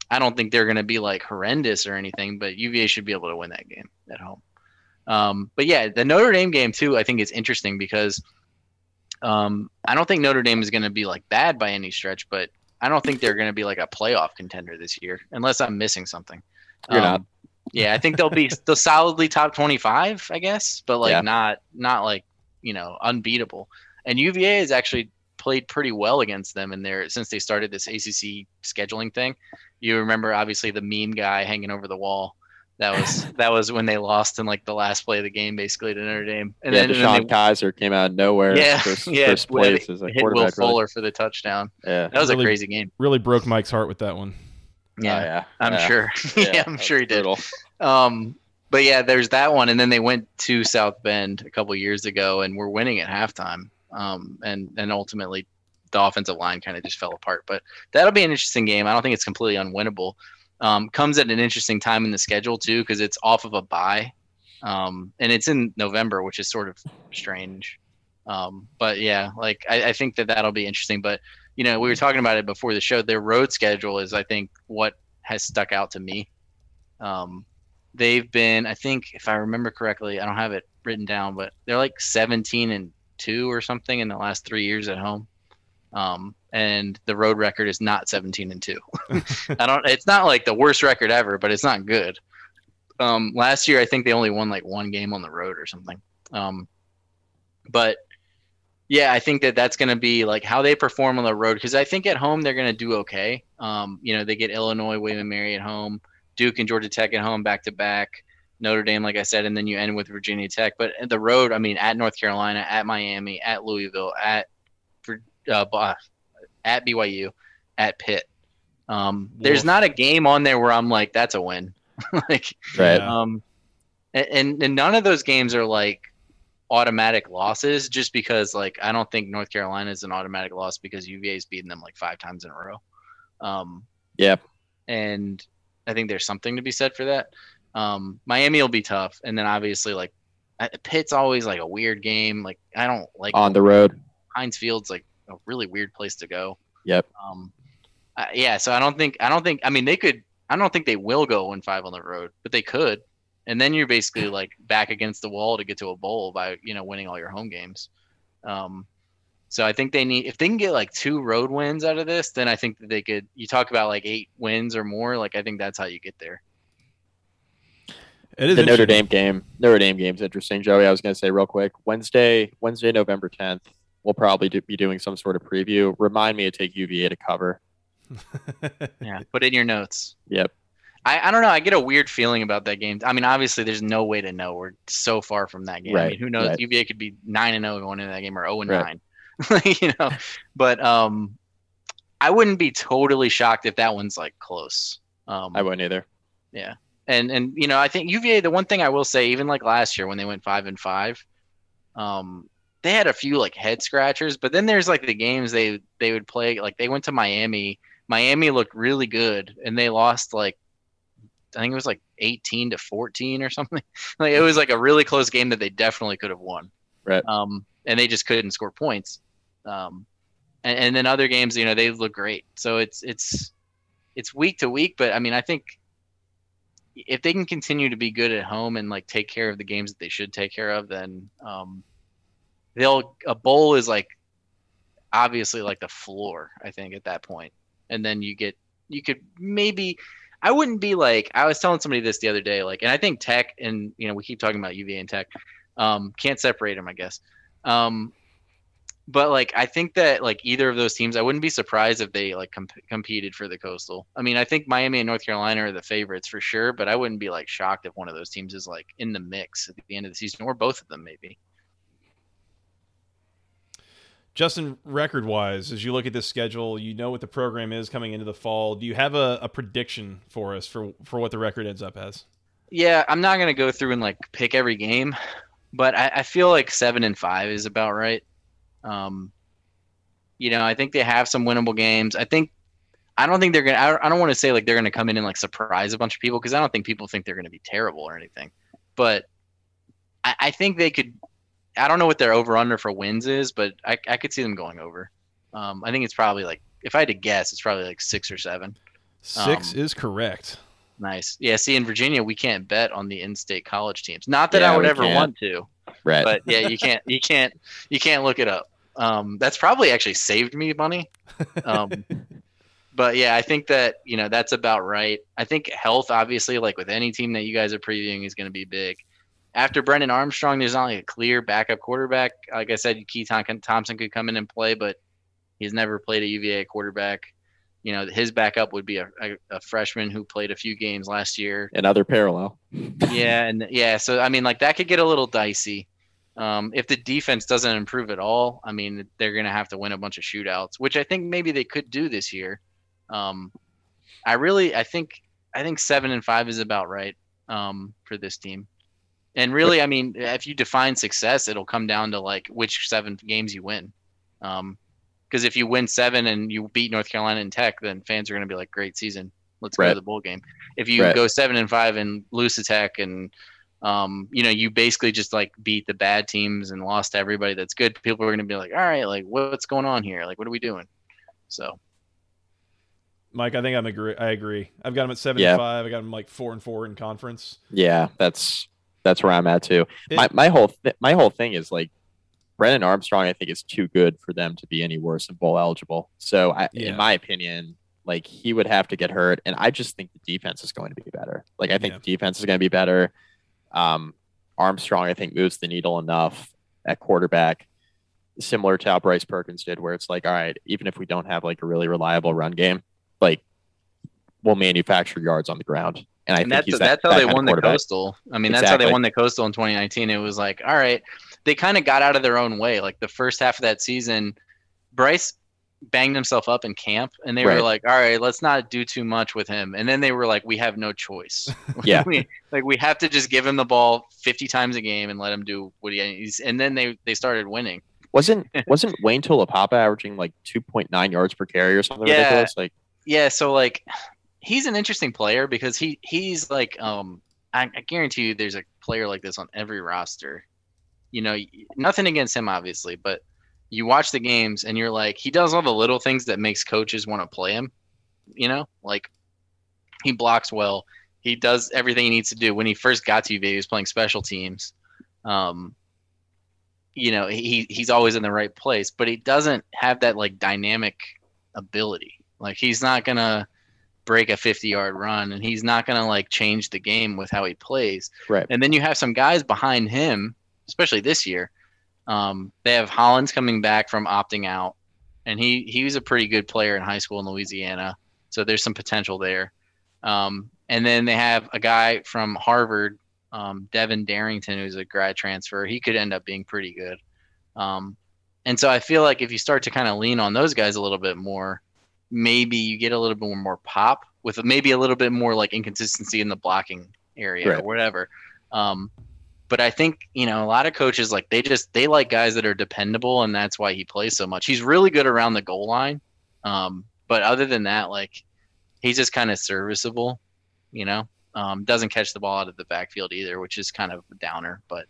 S3: I don't think they're going to be like horrendous or anything, but UVA should be able to win that game at home. Um, but yeah, the Notre Dame game too, I think is interesting because um, I don't think Notre Dame is going to be like bad by any stretch, but I don't think they're going to be like a playoff contender this year, unless I'm missing something.
S2: You're um, not.
S3: Yeah, I think they'll be they'll solidly top 25, I guess, but like yeah. not not like you know unbeatable. And UVA has actually played pretty well against them in there since they started this ACC scheduling thing. You remember obviously the meme guy hanging over the wall. That was that was when they lost in like the last play of the game, basically to Notre Dame.
S2: And yeah, then DeShone they, Kizer came out of nowhere.
S3: Yeah, first, yeah, first place as a hit Will Fuller for the touchdown.
S2: Yeah,
S3: that was
S1: really,
S3: a crazy game.
S1: Really broke Mike's heart with that one.
S3: Yeah,
S2: oh, yeah.
S3: I'm
S2: yeah.
S3: sure. yeah, I'm sure he did. Um, but yeah, there's that one, and then they went to South Bend a couple years ago, and were winning at halftime. Um, and and ultimately, the offensive line kind of just fell apart. But that'll be an interesting game. I don't think it's completely unwinnable. Um, comes at an interesting time in the schedule too, because it's off of a bye, um, and it's in November, which is sort of strange. Um, but yeah, like I, I think that that'll be interesting. But you know, we were talking about it before the show. Their road schedule is, I think, what has stuck out to me. Um, they've been, I think, if I remember correctly, I don't have it written down, but they're like 17 and two or something in the last three years at home. Um, and the road record is not 17 and two. I don't. It's not like the worst record ever, but it's not good. Um, last year, I think they only won like one game on the road or something. Um, but yeah, I think that that's going to be like how they perform on the road because I think at home they're going to do okay. Um, you know, they get Illinois, William and Mary at home, Duke and Georgia Tech at home back to back, Notre Dame, like I said, and then you end with Virginia Tech. But the road, I mean, at North Carolina, at Miami, at Louisville, at uh, at BYU, at Pitt. Um, there's not a game on there where I'm like, that's a win. like,
S2: right.
S3: Um, and, and none of those games are like automatic losses just because like I don't think North Carolina is an automatic loss because UVA's beaten them like five times in a row. Um,
S2: yeah.
S3: And I think there's something to be said for that. Um, Miami will be tough, and then obviously like Pitt's always like a weird game. Like I don't like
S2: on the road.
S3: Heinz Field's like a really weird place to go.
S2: Yep.
S3: Um, yeah. So I don't think I don't think I mean they could. I don't think they will go one five on the road, but they could. And then you're basically like back against the wall to get to a bowl by you know winning all your home games. Um, so I think they need if they can get like two road wins out of this, then I think that they could. You talk about like eight wins or more. Like I think that's how you get there.
S1: It is
S2: the Notre Dame game. Notre Dame game's interesting, Joey. I was going to say real quick. Wednesday, Wednesday, November tenth. We'll probably do, be doing some sort of preview. Remind me to take UVA to cover.
S3: yeah, put in your notes.
S2: Yep.
S3: I, I don't know. I get a weird feeling about that game. I mean, obviously, there's no way to know. We're so far from that game.
S2: Right,
S3: I mean, who knows?
S2: right.
S3: UVA could be nine and zero going into that game, or zero and nine. you know, but um, I wouldn't be totally shocked if that one's like close. Um,
S2: I wouldn't either.
S3: yeah, and and you know, I think UVA. The one thing I will say, even like last year when they went five and five, um, they had a few like head scratchers. But then there's like the games they they would play. Like they went to Miami. Miami looked really good, and they lost like I think it was like 18 to 14 or something. like it was like a really close game that they definitely could have won.
S2: Right.
S3: Um, and they just couldn't score points. Um, and, and then other games, you know, they look great. So it's it's it's week to week, but I mean, I think if they can continue to be good at home and like take care of the games that they should take care of, then um, they'll a bowl is like obviously like the floor. I think at that point, and then you get you could maybe I wouldn't be like I was telling somebody this the other day, like, and I think Tech and you know we keep talking about UVA and Tech, um, can't separate them, I guess. Um, but like I think that like either of those teams, I wouldn't be surprised if they like comp- competed for the Coastal. I mean, I think Miami and North Carolina are the favorites for sure, but I wouldn't be like shocked if one of those teams is like in the mix at the end of the season, or both of them maybe.
S1: Justin, record wise, as you look at this schedule, you know what the program is coming into the fall. Do you have a, a prediction for us for for what the record ends up as?
S3: Yeah, I'm not gonna go through and like pick every game, but I, I feel like seven and five is about right. Um, you know, I think they have some winnable games. I think I don't think they're gonna. I, I don't want to say like they're gonna come in and like surprise a bunch of people because I don't think people think they're gonna be terrible or anything. But I, I think they could. I don't know what their over under for wins is, but I, I could see them going over. Um, I think it's probably like if I had to guess, it's probably like six or seven.
S1: Six
S3: Um,
S1: is correct.
S3: Nice. Yeah. See, in Virginia, we can't bet on the in-state college teams. Not that
S2: Yeah,
S3: I would ever
S2: can't.
S3: want to,
S2: Right.
S3: but yeah, you can't. You can't. You can't look it up. Um, that's probably actually saved me money. Um, but yeah, I think that you know that's about right. I think health, obviously, like with any team that you guys are previewing, is going to be big. After Brennan Armstrong, there's not like a clear backup quarterback. Like I said, Keytaon Thompson could come in and play, but he's never played a UVA quarterback. You know, his backup would be a, a, a freshman who played a few games last year
S2: Another parallel.
S3: yeah, and yeah, so I mean, like that could get a little dicey. Um, if the defense doesn't improve at all, I mean, they're gonna have to win a bunch of shootouts, which I think maybe they could do this year. Um, I really, I think, I think seven and five is about right um, for this team. And really, I mean, if you define success, it'll come down to like which seven games you win. Um, because if you win seven and you beat North Carolina and Tech, then fans are gonna be like, "Great season, let's go to the bowl game." If you
S2: Right.
S3: go seven and five and lose to Tech and um, you know, you basically just like beat the bad teams and lost to everybody that's good. People are going to be like, all right, like what's going on here? Like, what are we doing? So
S1: Mike, I think I'm agree. I agree. I've got him at seven
S2: Yeah.
S1: and five. I got him like four and four in conference.
S2: Yeah, that's that's where I'm at too.
S1: It-
S2: my my whole th- my whole thing is like Brennan Armstrong. I think is too good for them to be any worse than bowl eligible. So I,
S1: Yeah.
S2: in my opinion, like he would have to get hurt, and I just think the defense is going to be better. Like I think
S1: Yeah.
S2: the defense is going to be better. Um, Armstrong, I think, moves the needle enough at quarterback, similar to how Bryce Perkins did, where it's like, all right, even if we don't have like a really reliable run game, like we'll manufacture yards on the ground. And I
S3: and
S2: think
S3: that's
S2: he's that,
S3: that's how
S2: that
S3: they won the coastal. I mean, that's how they won the coastal in 2019. It was like, all right, they kind of got out of their own way. Like the first half of that season, Bryce banged himself up in camp, and they were like, all right, let's not do too much with him. And then they were like, we have no choice.
S2: Yeah.
S3: we, like we have to just give him the ball 50 times a game and let him do what he needs. And then they they started winning.
S2: Wasn't wasn't Wayne Taulapapa averaging like 2.9 yards per carry or something
S3: Yeah.
S2: ridiculous? Like
S3: Yeah, so like he's an interesting player because he he's like um I, I guarantee you there's a player like this on every roster. You know, nothing against him obviously, but you watch the games and you're like he does all the little things that makes coaches want to play him. You know, like he blocks well. He does everything he needs to do. When he first got to UVA, he was playing special teams. Um, you know, he he's always in the right place, but he doesn't have that like dynamic ability. Like he's not gonna break a 50 yard run and he's not gonna like change the game with how he plays.
S2: Right.
S3: And then you have some guys behind him, especially this year. Um, they have Hollins coming back from opting out, and he he was a pretty good player in high school in Louisiana, so there's some potential there. Um, and then they have a guy from Harvard, um, Devin Darrington, who's a grad transfer. He could end up being pretty good. Um, and so I feel like if you start to kind of lean on those guys a little bit more, maybe you get a little bit more pop with maybe a little bit more like inconsistency in the blocking area or whatever. Um, but I think you know a lot of coaches like they just they like guys that are dependable, and that's why he plays so much. He's really good around the goal line, um, but other than that, like he's just kind of serviceable. You know, um, doesn't catch the ball out of the backfield either, which is kind of a downer. But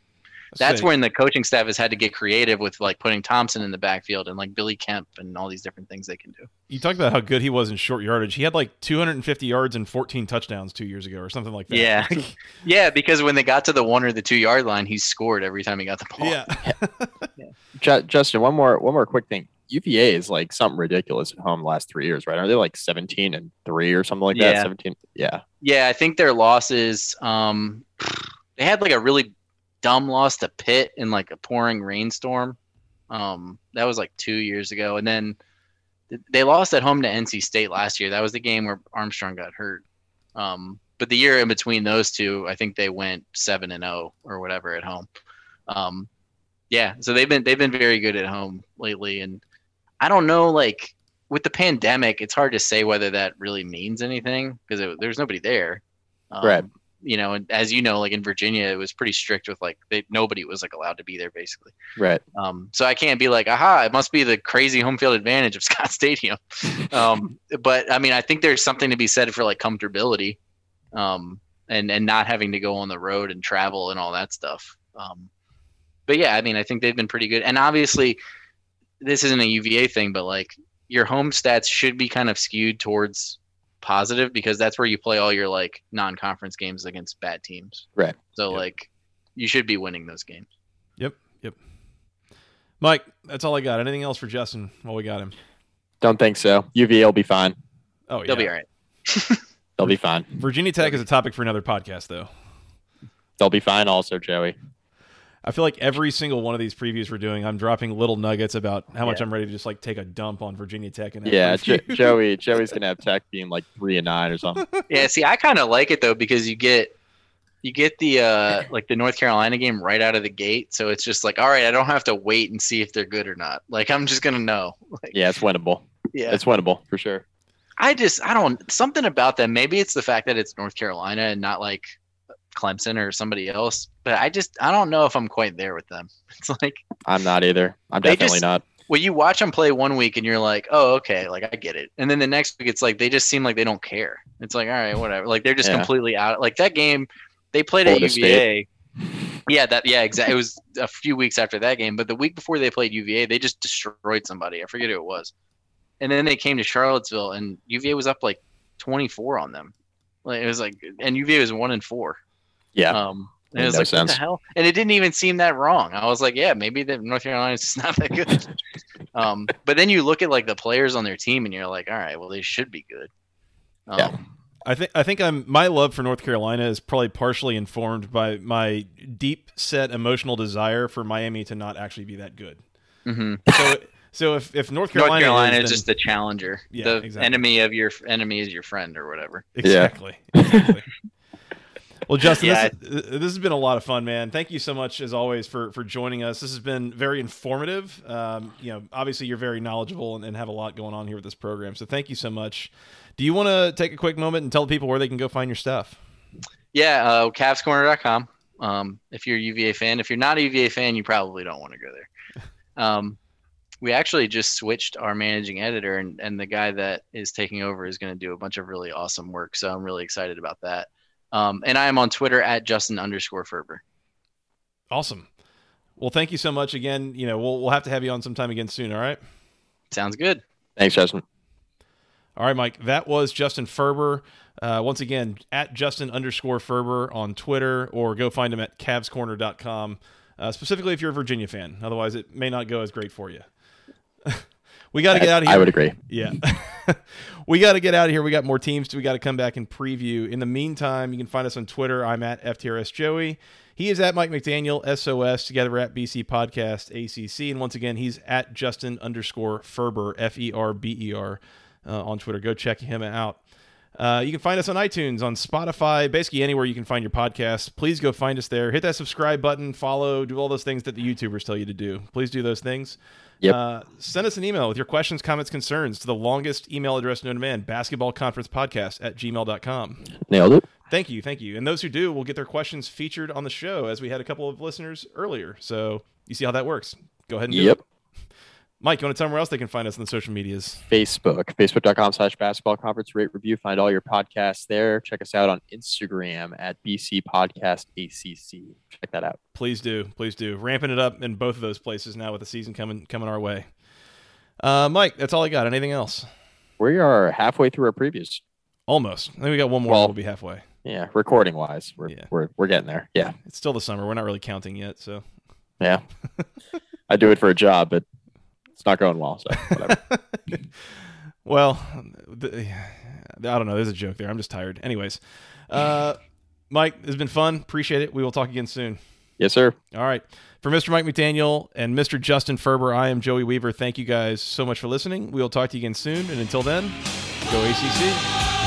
S3: that's
S1: Say,
S3: when the coaching staff has had to get creative with like putting Thompson in the backfield and like Billy Kemp and all these different things they can do.
S1: you talked about how good he was in short yardage. He had like 250 yards and 14 touchdowns two years ago, or something like that.
S3: Yeah. Yeah, because when they got to the one or the two yard line, he scored every time he got the ball.
S1: yeah.
S2: Ju- Justin, one more one more quick thing. UVA is like something ridiculous at home the last three years, right? Are they like 17 and three or something like that?
S3: Yeah.
S2: 17. Yeah.
S3: Yeah, I think their losses. Um, they had like a really dumb loss to Pitt in like a pouring rainstorm. Um, that was like two years ago, and then they lost at home to NC State last year. That was the game where Armstrong got hurt. Um, but the year in between those two, I think they went seven and zero or whatever at home. Um, yeah, so they've been they've been very good at home lately, and I don't know like with the pandemic, it's hard to say whether that really means anything because there's nobody there. Um,
S2: Right.
S3: You know, and as you know, like in Virginia, it was pretty strict with like they, nobody was like allowed to be there basically.
S2: Right.
S3: Um, so I can't be like, aha, it must be the crazy home field advantage of Scott Stadium. um, but I mean, I think there's something to be said for like comfortability, um, and and not having to go on the road and travel and all that stuff. Um, but yeah, I mean, I think they've been pretty good, and obviously, this isn't a UVA thing, but like your home stats should be kind of skewed towards positive because that's where you play all your like non-conference games against bad teams.
S2: Right.
S3: So
S1: Yep.
S3: like you should be winning those games.
S1: Yep. Yep. Mike, that's all I got. Anything else for Justin while we got him?
S2: Don't think so. UVA will be fine.
S1: Oh, yeah.
S3: They'll be all right.
S2: They'll be fine.
S1: Virginia Tech is a topic for another podcast, though.
S2: They'll be fine. Also, Joey.
S1: I feel like every single one of these previews we're doing, I'm dropping little nuggets about how much
S3: Yeah.
S1: I'm ready to just like take a dump on Virginia Tech. And
S2: Yeah, jo- Joey. Joey's gonna have Tech being like three and nine or something.
S3: Yeah, see, I kind of like it though because you get you get the uh like the North Carolina game right out of the gate, so it's just like, all right, I don't have to wait and see if they're good or not. Like I'm just gonna know. Like,
S2: Yeah, it's winnable.
S3: yeah.
S2: It's winnable for sure.
S3: I just I don't something about them. Maybe it's the fact that it's North Carolina and not like Clemson or somebody else. But I just I don't know if I'm quite there with them. It's like
S2: I'm not either. I'm definitely
S3: just-
S2: not.
S3: well, you watch them play one week and you're like, oh, okay, like I get it. And then the next week, it's like they just seem like they don't care. It's like, all right, whatever. Like they're just
S2: Yeah.
S3: completely out. Like that game, they played at
S2: Florida
S3: UVA. Yeah, that yeah, exactly. It was a few weeks after that game, but the week before they played UVA, they just destroyed somebody. I forget who it was. And then they came to Charlottesville, and UVA was up like 24 on them. Like it was like, and UVA was one and four.
S2: Yeah.
S3: Um, and it was
S2: no
S3: like, what the hell? And it didn't even seem that wrong. I was like, yeah, maybe the North Carolina is not that good. um, but then you look at like the players on their team, and you're like, all right, well, they should be good. Um,
S2: Yeah.
S1: I think I think I'm my love for North Carolina is probably partially informed by my deep set emotional desire for Miami to not actually be that good.
S3: mhm.
S1: So so if, if North Carolina,
S3: North Carolina is
S1: then-
S3: just the challenger.
S1: Yeah,
S3: the
S1: exactly.
S3: enemy of your enemy is your friend, or whatever.
S1: Exactly. exactly. Well, Justin,
S3: Yeah,
S1: this, this has been a lot of fun, man. Thank you so much, as always, for for joining us. This has been very informative. Um, you know, obviously, you're very knowledgeable and, and have a lot going on here with this program. So, thank you so much. Do you want to take a quick moment and tell people where they can go find your stuff?
S3: Yeah, uh, CavsCorner.com. Um, if you're a UVA fan, if you're not a UVA fan, you probably don't want to go there. Um, we actually just switched our managing editor, and, and the guy that is taking over is going to do a bunch of really awesome work. So I'm really excited about that. Um, and I am on Twitter at Justin underscore Ferber.
S1: Awesome. Well, thank you so much again. You know, we'll we'll have to have you on sometime again soon. All right.
S3: Sounds good.
S2: Thanks, Justin.
S1: All right, Mike. That was Justin Ferber. Uh, once again, at Justin underscore Ferber on Twitter, or go find him at CavsCorner.com. Uh, specifically, if you're a Virginia fan. Otherwise, it may not go as great for you. we got to get out of here.
S2: I would agree.
S1: Yeah. we got to get out of here. We got more teams. We got to come back and preview. In the meantime, you can find us on Twitter. I'm at FTRS Joey. He is at Mike McDaniel, SOS. Together at BC Podcast, ACC. And once again, he's at Justin underscore Ferber, F E R B E R, uh, on Twitter. Go check him out. Uh, you can find us on iTunes, on Spotify, basically anywhere you can find your podcast. Please go find us there. Hit that subscribe button, follow, do all those things that the YouTubers tell you to do. Please do those things.
S2: Yep.
S1: Uh, send us an email with your questions, comments, concerns to the longest email address known to man, basketballconferencepodcast at gmail.com.
S2: Nailed it.
S1: Thank you. Thank you. And those who do will get their questions featured on the show, as we had a couple of listeners earlier. So you see how that works. Go ahead and do
S2: Yep.
S1: it. Mike, you want to tell them where else they can find us on the social medias?
S2: Facebook, facebook.com slash basketball conference rate review. Find all your podcasts there. Check us out on Instagram at BC Podcast ACC. Check that out.
S1: Please do, please do. Ramping it up in both of those places now with the season coming coming our way. Uh, Mike, that's all I got. Anything else?
S2: We are halfway through our previews.
S1: Almost. I think we got one more. Well- be halfway.
S2: Yeah, recording wise, we're,
S1: Yeah.
S2: we're we're getting there. Yeah,
S1: It's still the summer. We're not really counting yet. So
S2: yeah. I do it for a job, but it's not going well. So whatever.
S1: well, the, I don't know. There's a joke there. I'm just tired. Anyways, uh, Mike, it's been fun. Appreciate it. We will talk again soon.
S2: yes, sir.
S1: All right. For Mr. Mike McDaniel and Mr. Justin Ferber, I am Joey Weaver. Thank you guys so much for listening. We will talk to you again soon. And until then, go ACC.